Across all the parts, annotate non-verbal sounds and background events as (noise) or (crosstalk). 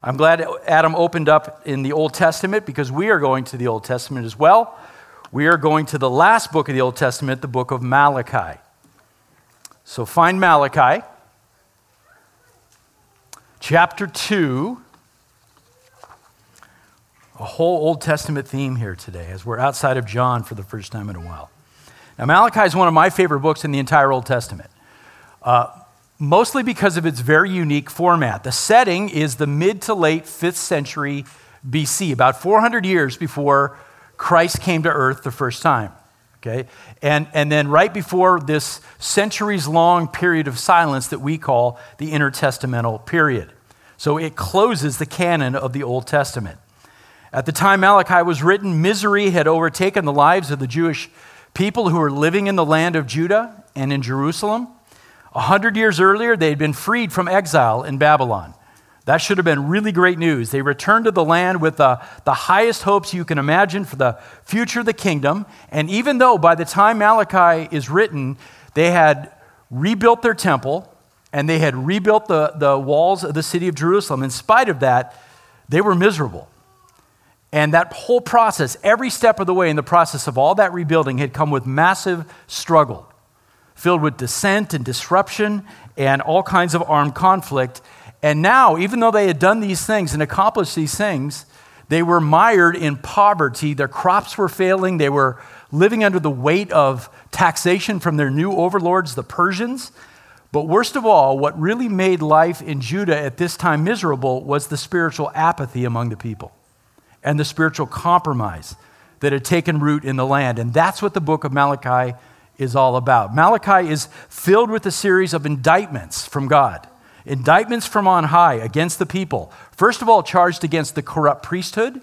I'm glad Adam opened up in the Old Testament because we are going to the Old Testament as well. We are going to the last book of the Old Testament, the book of Malachi. So find Malachi, chapter 2. A whole Old Testament theme here today as we're outside of John for the first time in a while. Now, Malachi is one of my favorite books in the entire Old Testament. Uh, mostly because of its very unique format. The setting is the mid to late 5th century BC, about 400 years before Christ came to earth the first time. Okay? And, and then right before this centuries long period of silence that we call the intertestamental period. So it closes the canon of the Old Testament. At the time Malachi was written, misery had overtaken the lives of the Jewish people who were living in the land of Judah and in Jerusalem. A hundred years earlier, they had been freed from exile in Babylon. That should have been really great news. They returned to the land with the, the highest hopes you can imagine for the future of the kingdom. And even though by the time Malachi is written, they had rebuilt their temple and they had rebuilt the, the walls of the city of Jerusalem, in spite of that, they were miserable. And that whole process, every step of the way in the process of all that rebuilding, had come with massive struggle filled with dissent and disruption and all kinds of armed conflict. And now, even though they had done these things and accomplished these things, they were mired in poverty. Their crops were failing. They were living under the weight of taxation from their new overlords, the Persians. But worst of all, what really made life in Judah at this time miserable was the spiritual apathy among the people and the spiritual compromise that had taken root in the land. And that's what the book of Malachi is all about. Malachi is filled with a series of indictments from God, indictments from on high against the people. First of all, charged against the corrupt priesthood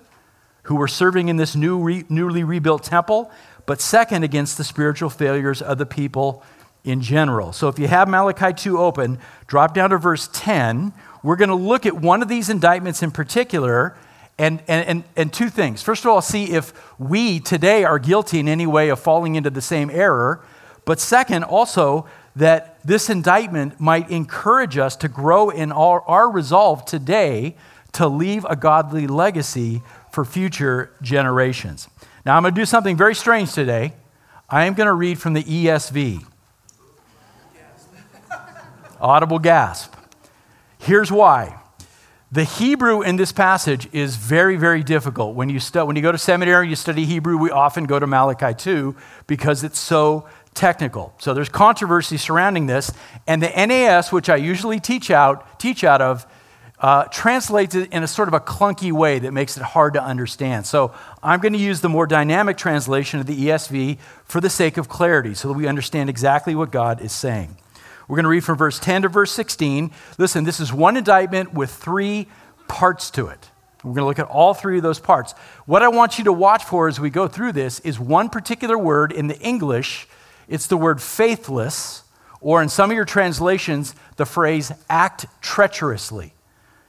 who were serving in this new re- newly rebuilt temple, but second, against the spiritual failures of the people in general. So if you have Malachi 2 open, drop down to verse 10. We're going to look at one of these indictments in particular and, and, and, and, two things. First of all, see if we today are guilty in any way of falling into the same error. But second, also, that this indictment might encourage us to grow in our, our resolve today to leave a godly legacy for future generations. Now, I'm going to do something very strange today. I am going to read from the ESV. Audible gasp. Here's why. The Hebrew in this passage is very, very difficult. When you, stu- when you go to seminary, and you study Hebrew, we often go to Malachi 2 because it's so technical. So there's controversy surrounding this. And the NAS, which I usually teach out, teach out of, uh, translates it in a sort of a clunky way that makes it hard to understand. So I'm going to use the more dynamic translation of the ESV for the sake of clarity so that we understand exactly what God is saying. We're going to read from verse 10 to verse 16. Listen, this is one indictment with three parts to it. We're going to look at all three of those parts. What I want you to watch for as we go through this is one particular word in the English. It's the word faithless, or in some of your translations, the phrase act treacherously.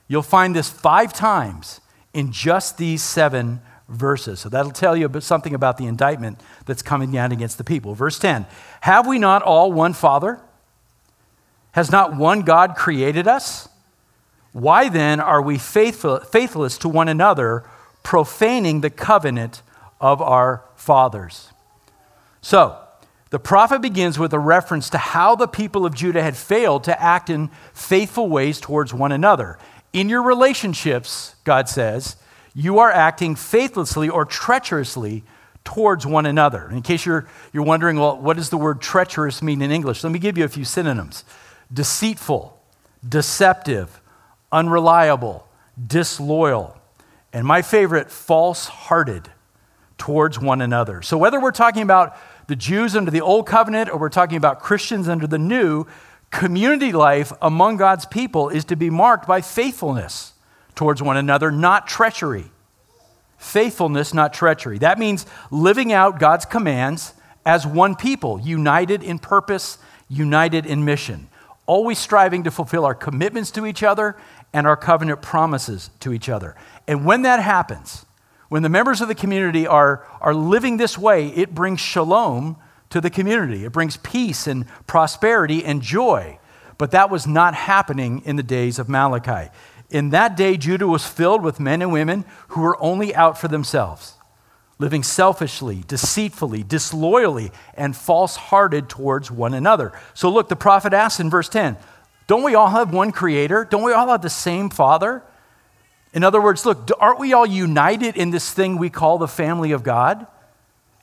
You'll find this five times in just these seven verses. So that'll tell you something about the indictment that's coming down against the people. Verse 10 Have we not all one Father? Has not one God created us? Why then are we faithful, faithless to one another, profaning the covenant of our fathers? So, the prophet begins with a reference to how the people of Judah had failed to act in faithful ways towards one another. In your relationships, God says, you are acting faithlessly or treacherously towards one another. In case you're, you're wondering, well, what does the word treacherous mean in English? Let me give you a few synonyms deceitful, deceptive, unreliable, disloyal, and my favorite, false hearted towards one another. So, whether we're talking about the Jews under the old covenant or we're talking about Christians under the new, community life among God's people is to be marked by faithfulness towards one another, not treachery. Faithfulness, not treachery. That means living out God's commands as one people, united in purpose, united in mission always striving to fulfill our commitments to each other and our covenant promises to each other. And when that happens, when the members of the community are, are living this way, it brings shalom to the community. It brings peace and prosperity and joy. But that was not happening in the days of Malachi. In that day, Judah was filled with men and women who were only out for themselves, living selfishly, deceitfully, disloyally, and false hearted towards one another. So, look, the prophet asks in verse 10 Don't we all have one creator? Don't we all have the same father? In other words, look, aren't we all united in this thing we call the family of God?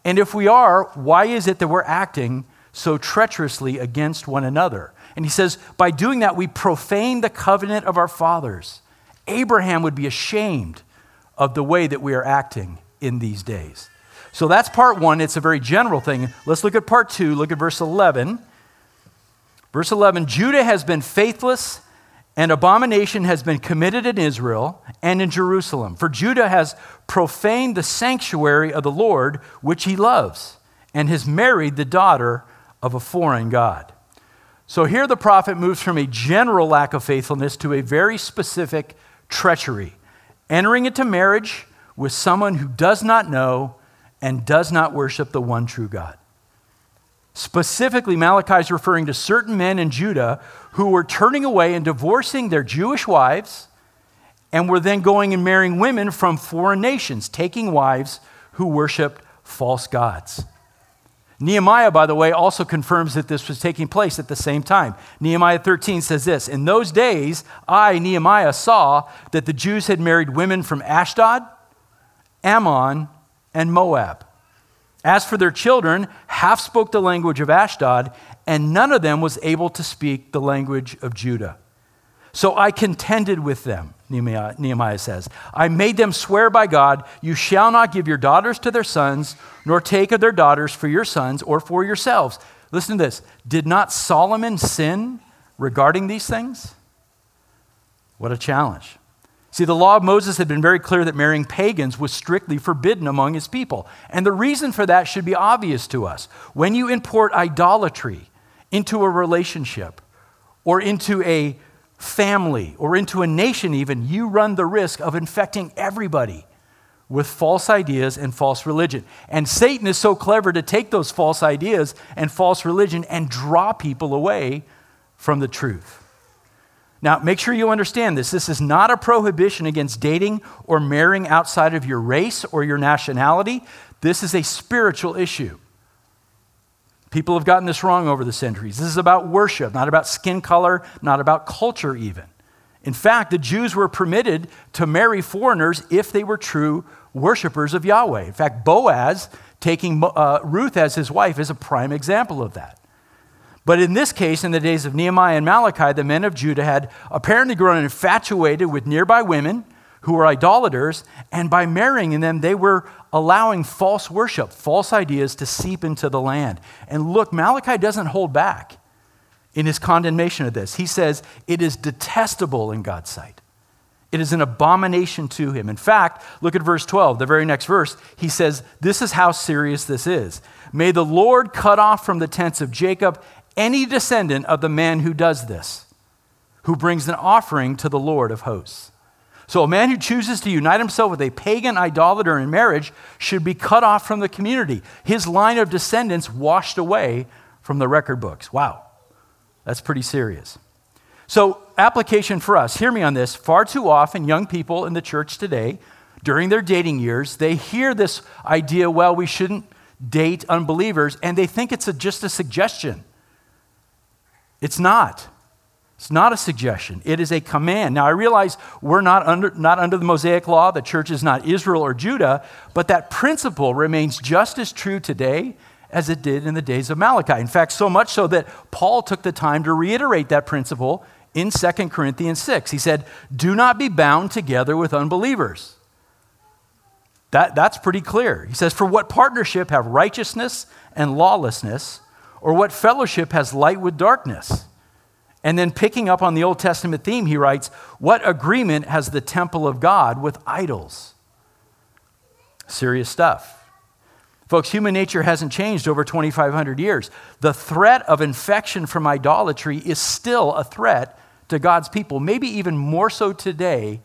And if we are, why is it that we're acting so treacherously against one another? And he says, by doing that, we profane the covenant of our fathers. Abraham would be ashamed of the way that we are acting in these days. So that's part one. It's a very general thing. Let's look at part two. Look at verse 11. Verse 11 Judah has been faithless, and abomination has been committed in Israel and in Jerusalem. For Judah has profaned the sanctuary of the Lord, which he loves, and has married the daughter of a foreign God. So here the prophet moves from a general lack of faithfulness to a very specific treachery, entering into marriage with someone who does not know and does not worship the one true God. Specifically, Malachi is referring to certain men in Judah who were turning away and divorcing their Jewish wives and were then going and marrying women from foreign nations, taking wives who worshiped false gods. Nehemiah, by the way, also confirms that this was taking place at the same time. Nehemiah 13 says this In those days, I, Nehemiah, saw that the Jews had married women from Ashdod, Ammon, and Moab. As for their children, half spoke the language of Ashdod, and none of them was able to speak the language of Judah. So I contended with them, Nehemiah, says. I made them swear by God, You shall not give your daughters to their sons, nor take of their daughters for your sons or for yourselves. Listen to this. Did not Solomon sin regarding these things? What a challenge. See, the law of Moses had been very clear that marrying pagans was strictly forbidden among his people. And the reason for that should be obvious to us. When you import idolatry into a relationship or into a family, or into a nation, even, you run the risk of infecting everybody with false ideas and false religion. And Satan is so clever to take those false ideas and false religion and draw people away from the truth. Now, make sure you understand this. This is not a prohibition against dating or marrying outside of your race or your nationality. This is a spiritual issue. People have gotten this wrong over the centuries. This is about worship, not about skin color, not about culture, even. In fact, the Jews were permitted to marry foreigners if they were true worshipers of Yahweh. In fact, Boaz, taking uh, Ruth as his wife, is a prime example of that. But in this case, in the days of Nehemiah and Malachi, the men of Judah had apparently grown infatuated with nearby women who were idolaters, and by marrying them, they were allowing false worship, false ideas to seep into the land. And look, Malachi doesn't hold back in his condemnation of this. He says it is detestable in God's sight. It is an abomination to him. In fact, look at verse 12, the very next verse. He says, This is how serious this is. May the Lord cut off from the tents of Jacob any descendant of the man who does this, who brings an offering to the Lord of hosts. So, a man who chooses to unite himself with a pagan idolater in marriage should be cut off from the community, his line of descendants washed away from the record books. Wow, that's pretty serious. So, application for us hear me on this. Far too often, young people in the church today, during their dating years, they hear this idea, well, we shouldn't date unbelievers, and they think it's a, just a suggestion. It's not. It's not a suggestion, it is a command. Now, I realize we're not under, not under the Mosaic law, the church is not Israel or Judah, but that principle remains just as true today as it did in the days of Malachi. In fact, so much so that Paul took the time to reiterate that principle in 2 Corinthians 6. He said, Do not be bound together with unbelievers. That, that's pretty clear. He says, For what partnership have righteousness and lawlessness, or what fellowship has light with darkness? And then picking up on the Old Testament theme, he writes, What agreement has the temple of God with idols? Serious stuff. Folks, human nature hasn't changed over 2,500 years. The threat of infection from idolatry is still a threat to God's people, maybe even more so today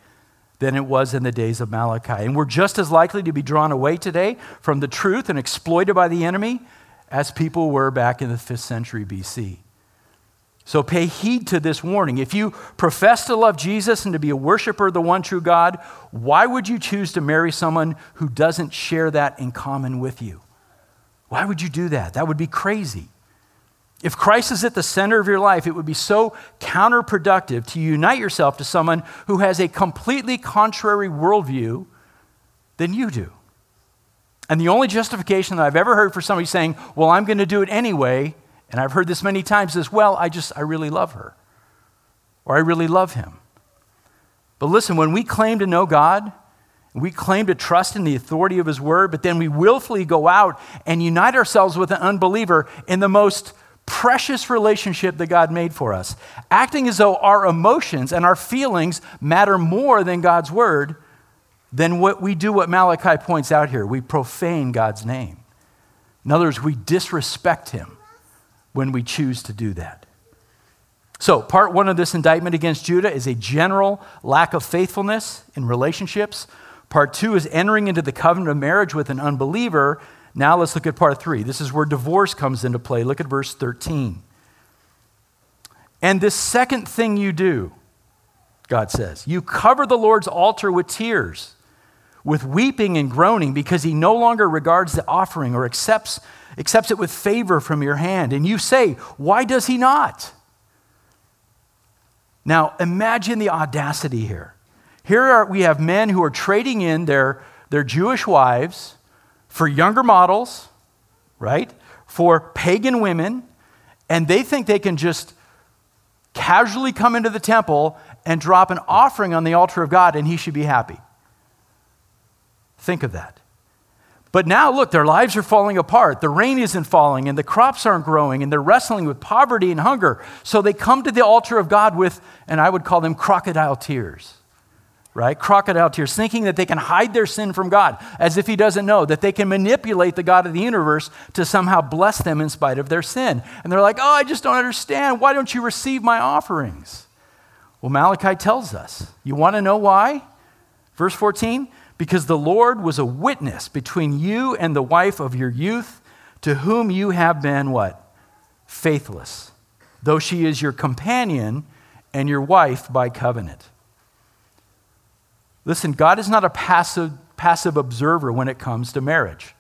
than it was in the days of Malachi. And we're just as likely to be drawn away today from the truth and exploited by the enemy as people were back in the 5th century BC. So pay heed to this warning. If you profess to love Jesus and to be a worshiper of the one true God, why would you choose to marry someone who doesn't share that in common with you? Why would you do that? That would be crazy. If Christ is at the center of your life, it would be so counterproductive to unite yourself to someone who has a completely contrary worldview than you do. And the only justification that I've ever heard for somebody saying, Well, I'm going to do it anyway, and I've heard this many times as well, I just, I really love her. Or I really love him. But listen, when we claim to know God, we claim to trust in the authority of his word, but then we willfully go out and unite ourselves with an unbeliever in the most precious relationship that God made for us, acting as though our emotions and our feelings matter more than God's word, then what we do what Malachi points out here. We profane God's name. In other words, we disrespect him when we choose to do that. So, part one of this indictment against Judah is a general lack of faithfulness in relationships. Part two is entering into the covenant of marriage with an unbeliever. Now, let's look at part three. This is where divorce comes into play. Look at verse 13. And this second thing you do, God says, you cover the Lord's altar with tears, with weeping and groaning, because he no longer regards the offering or accepts accepts it with favor from your hand. And you say, Why does he not? Now, imagine the audacity here. Here are, we have men who are trading in their, their Jewish wives for younger models, right? For pagan women, and they think they can just casually come into the temple and drop an offering on the altar of God and he should be happy. Think of that. But now, look, their lives are falling apart. The rain isn't falling, and the crops aren't growing, and they're wrestling with poverty and hunger. So they come to the altar of God with, and I would call them crocodile tears, right? Crocodile tears, thinking that they can hide their sin from God, as if He doesn't know, that they can manipulate the God of the universe to somehow bless them in spite of their sin. And they're like, oh, I just don't understand. Why don't you receive my offerings? Well, Malachi tells us. You want to know why? Verse 14 because the Lord was a witness between you and the wife of your youth, to whom you have been what? Faithless, though she is your companion and your wife by covenant. Listen, God is not a passive, passive observer when it comes to marriage.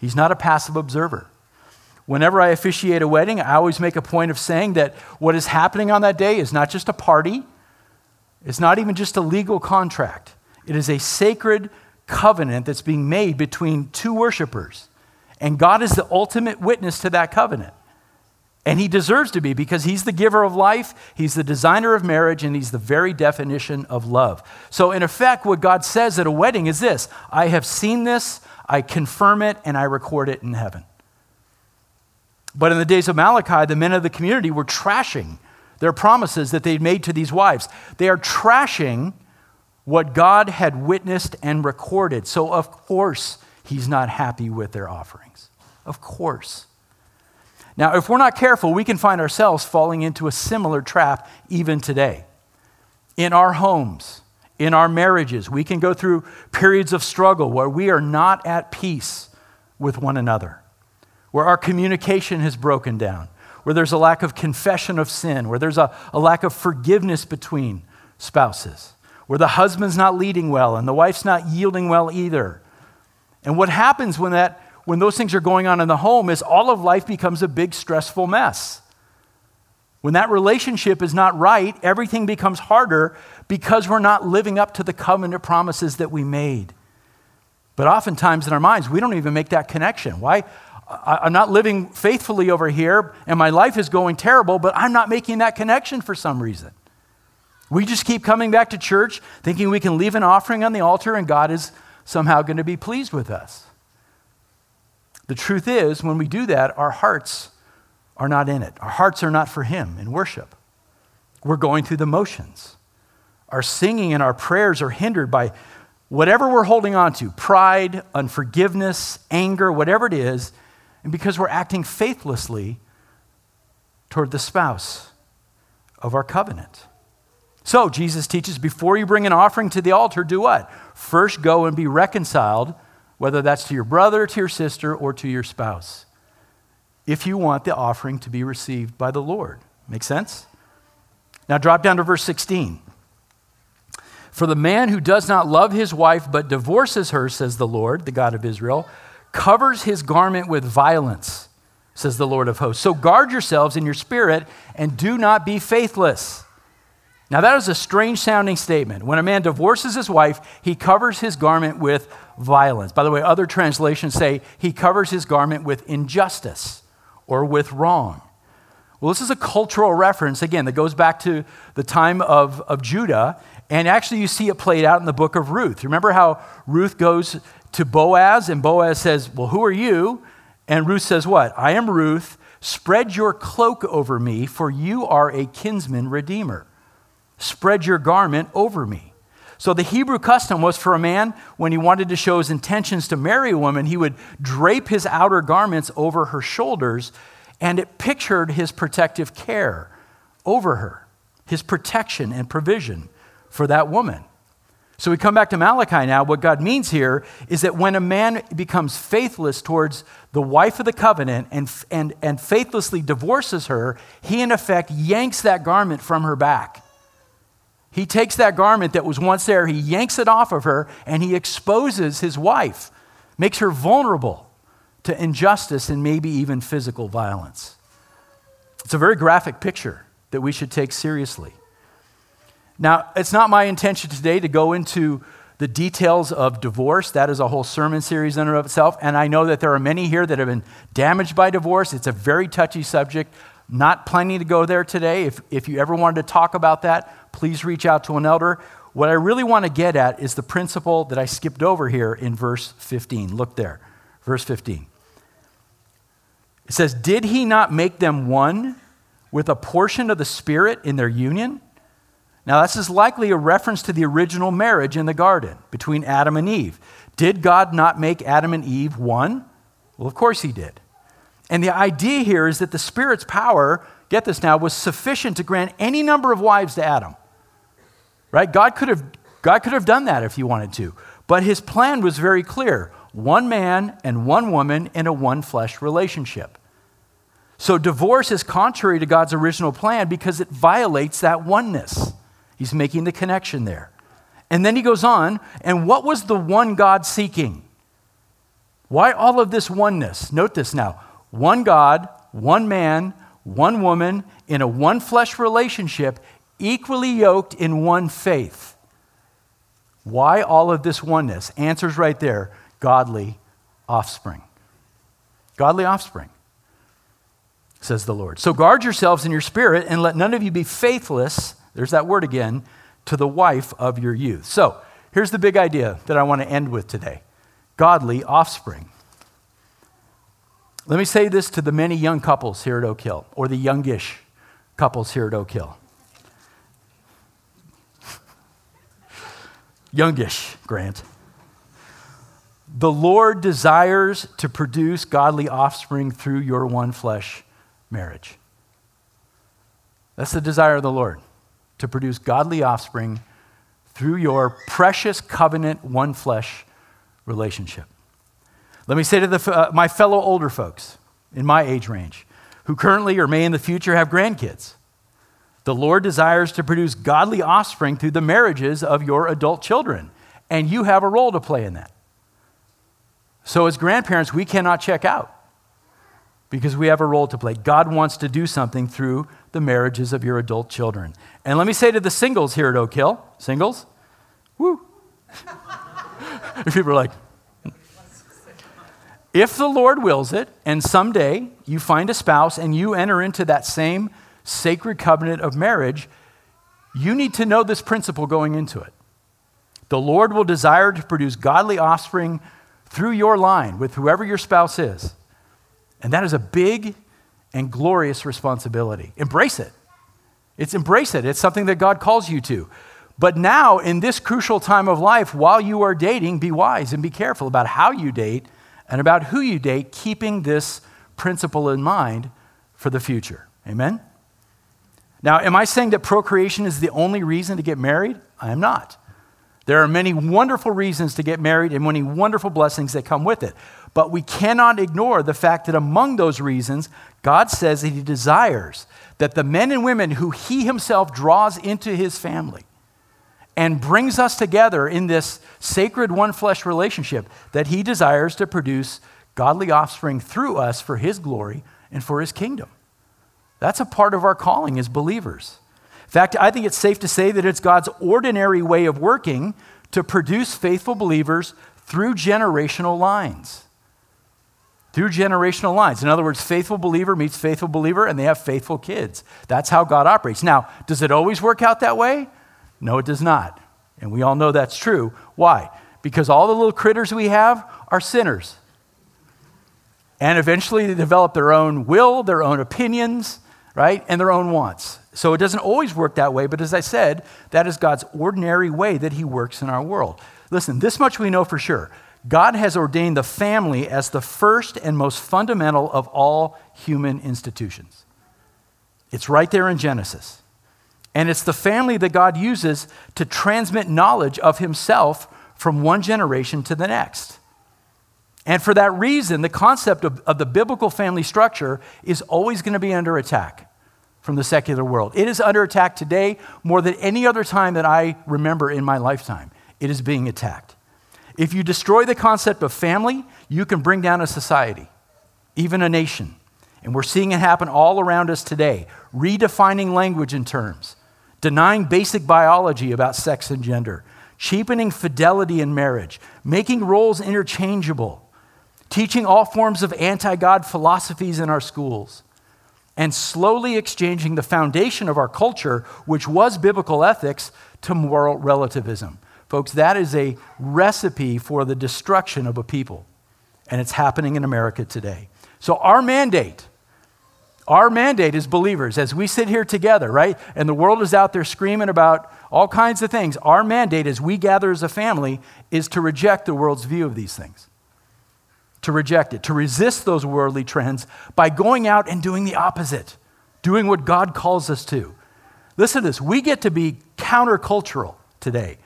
He's not a passive observer. Whenever I officiate a wedding, I always make a point of saying that what is happening on that day is not just a party, it's not even just a legal contract. It is a sacred covenant that's being made between two worshipers. And God is the ultimate witness to that covenant. And he deserves to be because he's the giver of life, he's the designer of marriage, and he's the very definition of love. So, in effect, what God says at a wedding is this I have seen this, I confirm it, and I record it in heaven. But in the days of Malachi, the men of the community were trashing their promises that they'd made to these wives. They are trashing what God had witnessed and recorded. So, of course, he's not happy with their offerings. Of course. Now, if we're not careful, we can find ourselves falling into a similar trap even today. In our homes, in our marriages, we can go through periods of struggle where we are not at peace with one another, where our communication has broken down, where there's a lack of confession of sin, where there's a, a lack of forgiveness between spouses where the husband's not leading well and the wife's not yielding well either. And what happens when, that, when those things are going on in the home is all of life becomes a big stressful mess. When that relationship is not right, everything becomes harder because we're not living up to the covenant promises that we made. But oftentimes in our minds, we don't even make that connection. Why? I'm not living faithfully over here, and my life is going terrible, but I'm not making that connection for some reason. We just keep coming back to church thinking we can leave an offering on the altar and God is somehow going to be pleased with us. The truth is, when we do that, our hearts are not in it. Our hearts are not for Him in worship. We're going through the motions. Our singing and our prayers are hindered by whatever we're holding on to pride, unforgiveness, anger, whatever it is, and because we're acting faithlessly toward the spouse of our covenant. So Jesus teaches before you bring an offering to the altar, do what? First go and be reconciled, whether that's to your brother, to your sister, or to your spouse. if you want the offering to be received by the Lord. Make sense? Now drop down to verse 16. For the man who does not love his wife but divorces her, says the Lord, the God of Israel, covers his garment with violence, says the Lord of hosts. So guard yourselves in your spirit and do not be faithless. Now, that is a strange sounding statement. When a man divorces his wife, he covers his garment with violence. By the way, other translations say he covers his garment with injustice or with wrong. Well, this is a cultural reference, again, that goes back to the time of, of Judah. And actually, you see it played out in the book of Ruth. Remember how Ruth goes to Boaz, and Boaz says, Well, who are you? And Ruth says, What? I am Ruth. Spread your cloak over me, for you are a kinsman redeemer. Spread your garment over me. So the Hebrew custom was for a man, when he wanted to show his intentions to marry a woman, he would drape his outer garments over her shoulders, and it pictured his protective care over her, his protection and provision for that woman. So we come back to Malachi now. What God means here is that when a man becomes faithless towards the wife of the covenant and, and, and faithlessly divorces her, he in effect yanks that garment from her back. He takes that garment that was once there, he yanks it off of her, and he exposes his wife, makes her vulnerable to injustice and maybe even physical violence. It's a very graphic picture that we should take seriously. Now, it's not my intention today to go into the details of divorce. That is a whole sermon series in and of itself. And I know that there are many here that have been damaged by divorce. It's a very touchy subject. Not planning to go there today. If, if you ever wanted to talk about that, please reach out to an elder. What I really want to get at is the principle that I skipped over here in verse 15. Look there, verse 15. It says, Did he not make them one with a portion of the Spirit in their union? Now, this is likely a reference to the original marriage in the garden between Adam and Eve. Did God not make Adam and Eve one? Well, of course he did. And the idea here is that the Spirit's power, get this now, was sufficient to grant any number of wives to Adam. Right? God could have, God could have done that if he wanted to. But his plan was very clear one man and one woman in a one flesh relationship. So divorce is contrary to God's original plan because it violates that oneness. He's making the connection there. And then he goes on, and what was the one God seeking? Why all of this oneness? Note this now one God, one man, one woman in a one flesh relationship, equally yoked in one faith. Why all of this oneness? Answers right there godly offspring. Godly offspring, says the Lord. So guard yourselves in your spirit and let none of you be faithless, there's that word again, to the wife of your youth. So here's the big idea that I want to end with today godly offspring. Let me say this to the many young couples here at Oak Hill, or the youngish couples here at Oak Hill. Youngish, Grant. The Lord desires to produce godly offspring through your one flesh marriage. That's the desire of the Lord, to produce godly offspring through your precious covenant one flesh relationship. Let me say to the, uh, my fellow older folks in my age range who currently or may in the future have grandkids the Lord desires to produce godly offspring through the marriages of your adult children, and you have a role to play in that. So, as grandparents, we cannot check out because we have a role to play. God wants to do something through the marriages of your adult children. And let me say to the singles here at Oak Hill singles, woo. (laughs) People are like, if the Lord wills it, and someday you find a spouse and you enter into that same sacred covenant of marriage, you need to know this principle going into it. The Lord will desire to produce godly offspring through your line with whoever your spouse is. And that is a big and glorious responsibility. Embrace it. It's embrace it. It's something that God calls you to. But now, in this crucial time of life, while you are dating, be wise and be careful about how you date and about who you date, keeping this principle in mind for the future. Amen? Now, am I saying that procreation is the only reason to get married? I am not. There are many wonderful reasons to get married and many wonderful blessings that come with it. But we cannot ignore the fact that among those reasons, God says that He desires that the men and women who He Himself draws into His family and brings us together in this sacred one flesh relationship, that He desires to produce godly offspring through us for His glory and for His kingdom. That's a part of our calling as believers. In fact, I think it's safe to say that it's God's ordinary way of working to produce faithful believers through generational lines through generational lines. In other words, faithful believer meets faithful believer, and they have faithful kids. That's how God operates. Now, does it always work out that way? No, it does not. And we all know that's true. Why? Because all the little critters we have are sinners. And eventually they develop their own will, their own opinions, right? And their own wants. So it doesn't always work that way, but as I said, that is God's ordinary way that He works in our world. Listen, this much we know for sure God has ordained the family as the first and most fundamental of all human institutions. It's right there in Genesis. And it's the family that God uses to transmit knowledge of himself from one generation to the next. And for that reason, the concept of, of the biblical family structure is always going to be under attack from the secular world. It is under attack today more than any other time that I remember in my lifetime. It is being attacked. If you destroy the concept of family, you can bring down a society, even a nation. And we're seeing it happen all around us today, redefining language and terms, denying basic biology about sex and gender, cheapening fidelity in marriage, making roles interchangeable, teaching all forms of anti God philosophies in our schools, and slowly exchanging the foundation of our culture, which was biblical ethics, to moral relativism. Folks, that is a recipe for the destruction of a people. And it's happening in America today. So, our mandate, our mandate as believers, as we sit here together, right? And the world is out there screaming about all kinds of things. Our mandate as we gather as a family is to reject the world's view of these things. To reject it, to resist those worldly trends by going out and doing the opposite, doing what God calls us to. Listen to this we get to be countercultural today.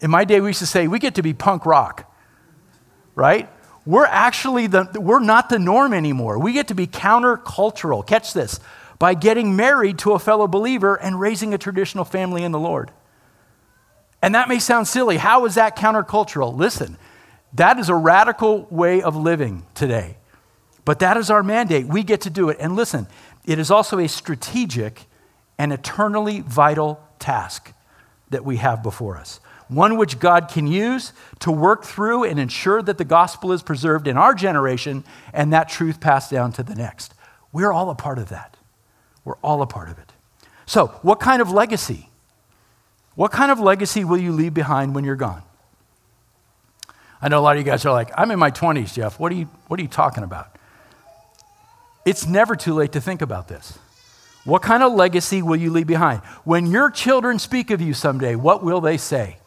In my day, we used to say, we get to be punk rock, right? We're actually the, we're not the norm anymore. We get to be countercultural. Catch this by getting married to a fellow believer and raising a traditional family in the Lord. And that may sound silly. How is that countercultural? Listen, that is a radical way of living today. But that is our mandate. We get to do it. And listen, it is also a strategic and eternally vital task that we have before us one which God can use to work through and ensure that the gospel is preserved in our generation and that truth passed down to the next. We're all a part of that. We're all a part of it. So, what kind of legacy? What kind of legacy will you leave behind when you're gone? I know a lot of you guys are like, I'm in my 20s, Jeff. What are you, what are you talking about? It's never too late to think about this. What kind of legacy will you leave behind? When your children speak of you someday, what will they say?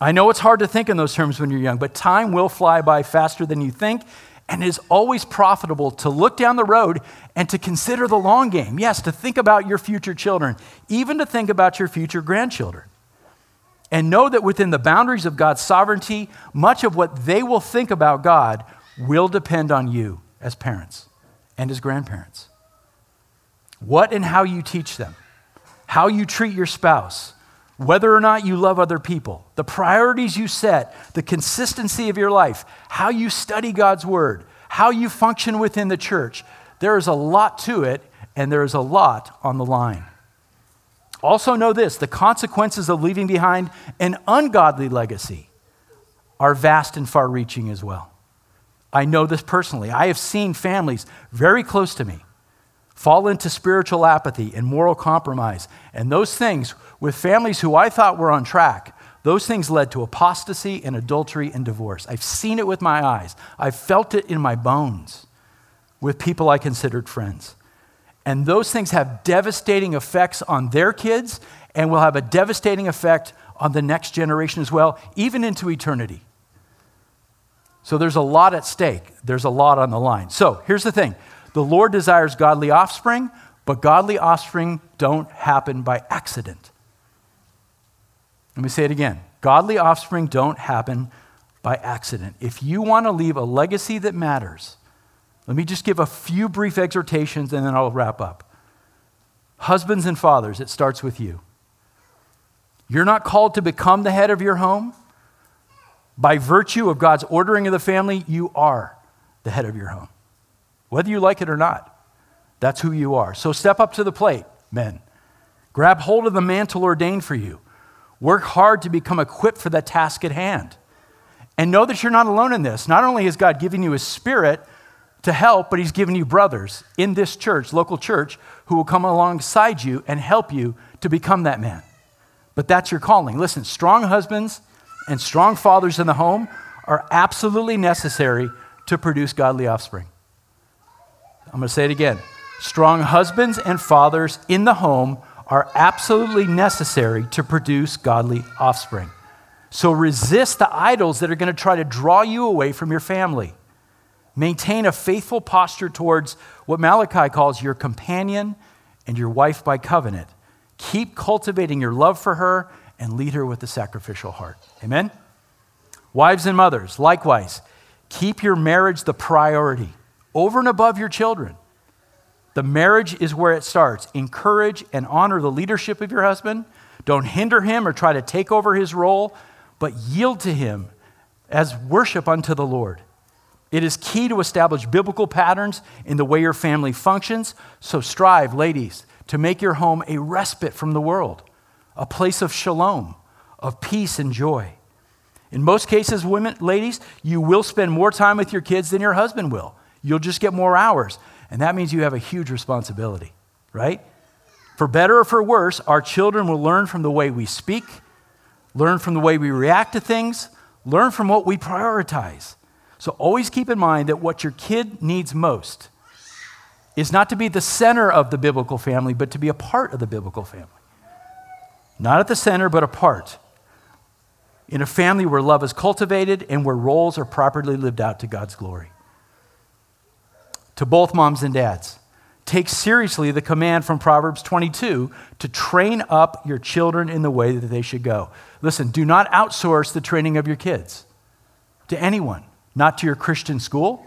I know it's hard to think in those terms when you're young, but time will fly by faster than you think, and it is always profitable to look down the road and to consider the long game. Yes, to think about your future children, even to think about your future grandchildren. And know that within the boundaries of God's sovereignty, much of what they will think about God will depend on you as parents and as grandparents. What and how you teach them, how you treat your spouse, whether or not you love other people, the priorities you set, the consistency of your life, how you study God's word, how you function within the church, there is a lot to it, and there is a lot on the line. Also, know this the consequences of leaving behind an ungodly legacy are vast and far reaching as well. I know this personally. I have seen families very close to me fall into spiritual apathy and moral compromise. And those things, with families who I thought were on track, those things led to apostasy and adultery and divorce. I've seen it with my eyes, I've felt it in my bones with people I considered friends. And those things have devastating effects on their kids and will have a devastating effect on the next generation as well, even into eternity. So there's a lot at stake. There's a lot on the line. So here's the thing the Lord desires godly offspring, but godly offspring don't happen by accident. Let me say it again Godly offspring don't happen by accident. If you want to leave a legacy that matters, let me just give a few brief exhortations and then I'll wrap up. Husbands and fathers, it starts with you. You're not called to become the head of your home. By virtue of God's ordering of the family, you are the head of your home, whether you like it or not. That's who you are. So step up to the plate, men. Grab hold of the mantle ordained for you. Work hard to become equipped for the task at hand. And know that you're not alone in this. Not only has God given you His Spirit to help, but He's given you brothers in this church, local church, who will come alongside you and help you to become that man. But that's your calling. Listen, strong husbands and strong fathers in the home are absolutely necessary to produce godly offspring. I'm going to say it again. Strong husbands and fathers in the home are absolutely necessary to produce godly offspring. So resist the idols that are going to try to draw you away from your family. Maintain a faithful posture towards what Malachi calls your companion and your wife by covenant. Keep cultivating your love for her and lead her with a sacrificial heart. Amen? Wives and mothers, likewise, keep your marriage the priority over and above your children. The marriage is where it starts. Encourage and honor the leadership of your husband. Don't hinder him or try to take over his role, but yield to him as worship unto the Lord. It is key to establish biblical patterns in the way your family functions. So strive, ladies, to make your home a respite from the world, a place of shalom, of peace and joy. In most cases, women, ladies, you will spend more time with your kids than your husband will. You'll just get more hours. And that means you have a huge responsibility, right? For better or for worse, our children will learn from the way we speak, learn from the way we react to things, learn from what we prioritize. So always keep in mind that what your kid needs most is not to be the center of the biblical family, but to be a part of the biblical family. Not at the center, but a part. In a family where love is cultivated and where roles are properly lived out to God's glory to both moms and dads. Take seriously the command from Proverbs 22 to train up your children in the way that they should go. Listen, do not outsource the training of your kids to anyone, not to your Christian school.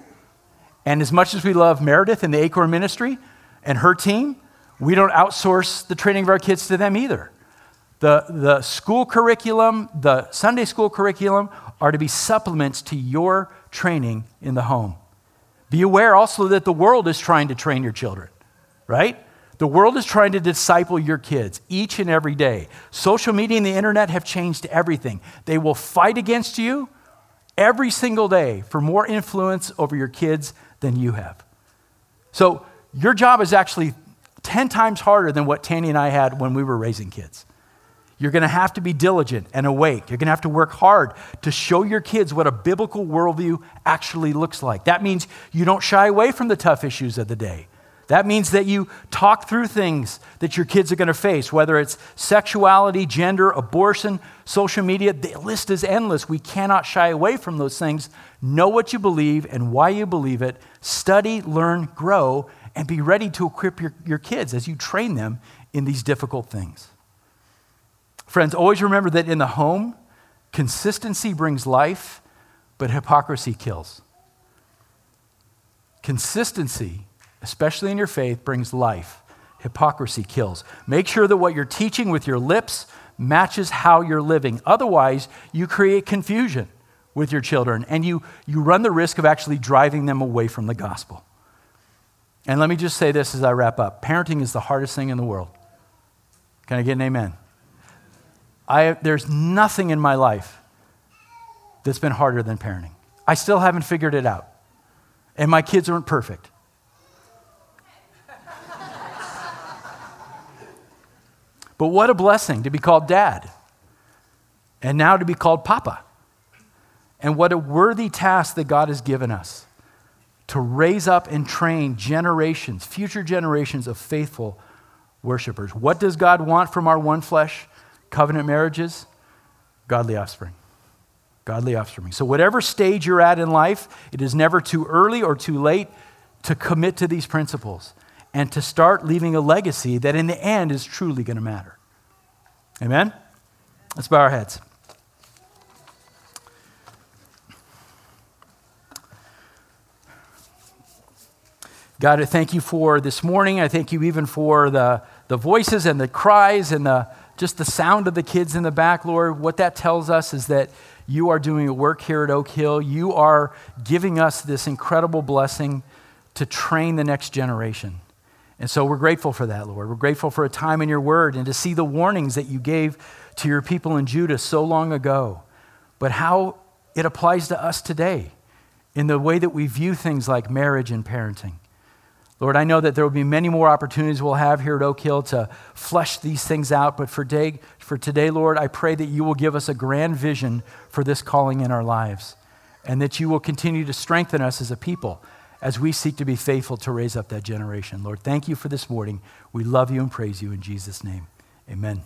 And as much as we love Meredith and the Acorn Ministry and her team, we don't outsource the training of our kids to them either. The, the school curriculum, the Sunday school curriculum, are to be supplements to your training in the home. Be aware also that the world is trying to train your children, right? The world is trying to disciple your kids each and every day. Social media and the internet have changed everything. They will fight against you every single day for more influence over your kids than you have. So, your job is actually 10 times harder than what Tanny and I had when we were raising kids. You're going to have to be diligent and awake. You're going to have to work hard to show your kids what a biblical worldview actually looks like. That means you don't shy away from the tough issues of the day. That means that you talk through things that your kids are going to face, whether it's sexuality, gender, abortion, social media. The list is endless. We cannot shy away from those things. Know what you believe and why you believe it. Study, learn, grow, and be ready to equip your, your kids as you train them in these difficult things. Friends, always remember that in the home, consistency brings life, but hypocrisy kills. Consistency, especially in your faith, brings life. Hypocrisy kills. Make sure that what you're teaching with your lips matches how you're living. Otherwise, you create confusion with your children and you, you run the risk of actually driving them away from the gospel. And let me just say this as I wrap up parenting is the hardest thing in the world. Can I get an amen? I, there's nothing in my life that's been harder than parenting. I still haven't figured it out. And my kids aren't perfect. But what a blessing to be called dad and now to be called papa. And what a worthy task that God has given us to raise up and train generations, future generations of faithful worshipers. What does God want from our one flesh? covenant marriages, godly offspring. Godly offspring. So, whatever stage you're at in life, it is never too early or too late to commit to these principles and to start leaving a legacy that in the end is truly going to matter. Amen? Let's bow our heads. God, I thank you for this morning. I thank you even for the, the voices and the cries and the, just the sound of the kids in the back, Lord. What that tells us is that you are doing a work here at Oak Hill. You are giving us this incredible blessing to train the next generation. And so we're grateful for that, Lord. We're grateful for a time in your word and to see the warnings that you gave to your people in Judah so long ago, but how it applies to us today in the way that we view things like marriage and parenting. Lord, I know that there will be many more opportunities we'll have here at Oak Hill to flesh these things out, but for today, for today, Lord, I pray that you will give us a grand vision for this calling in our lives and that you will continue to strengthen us as a people as we seek to be faithful to raise up that generation. Lord, thank you for this morning. We love you and praise you in Jesus' name. Amen.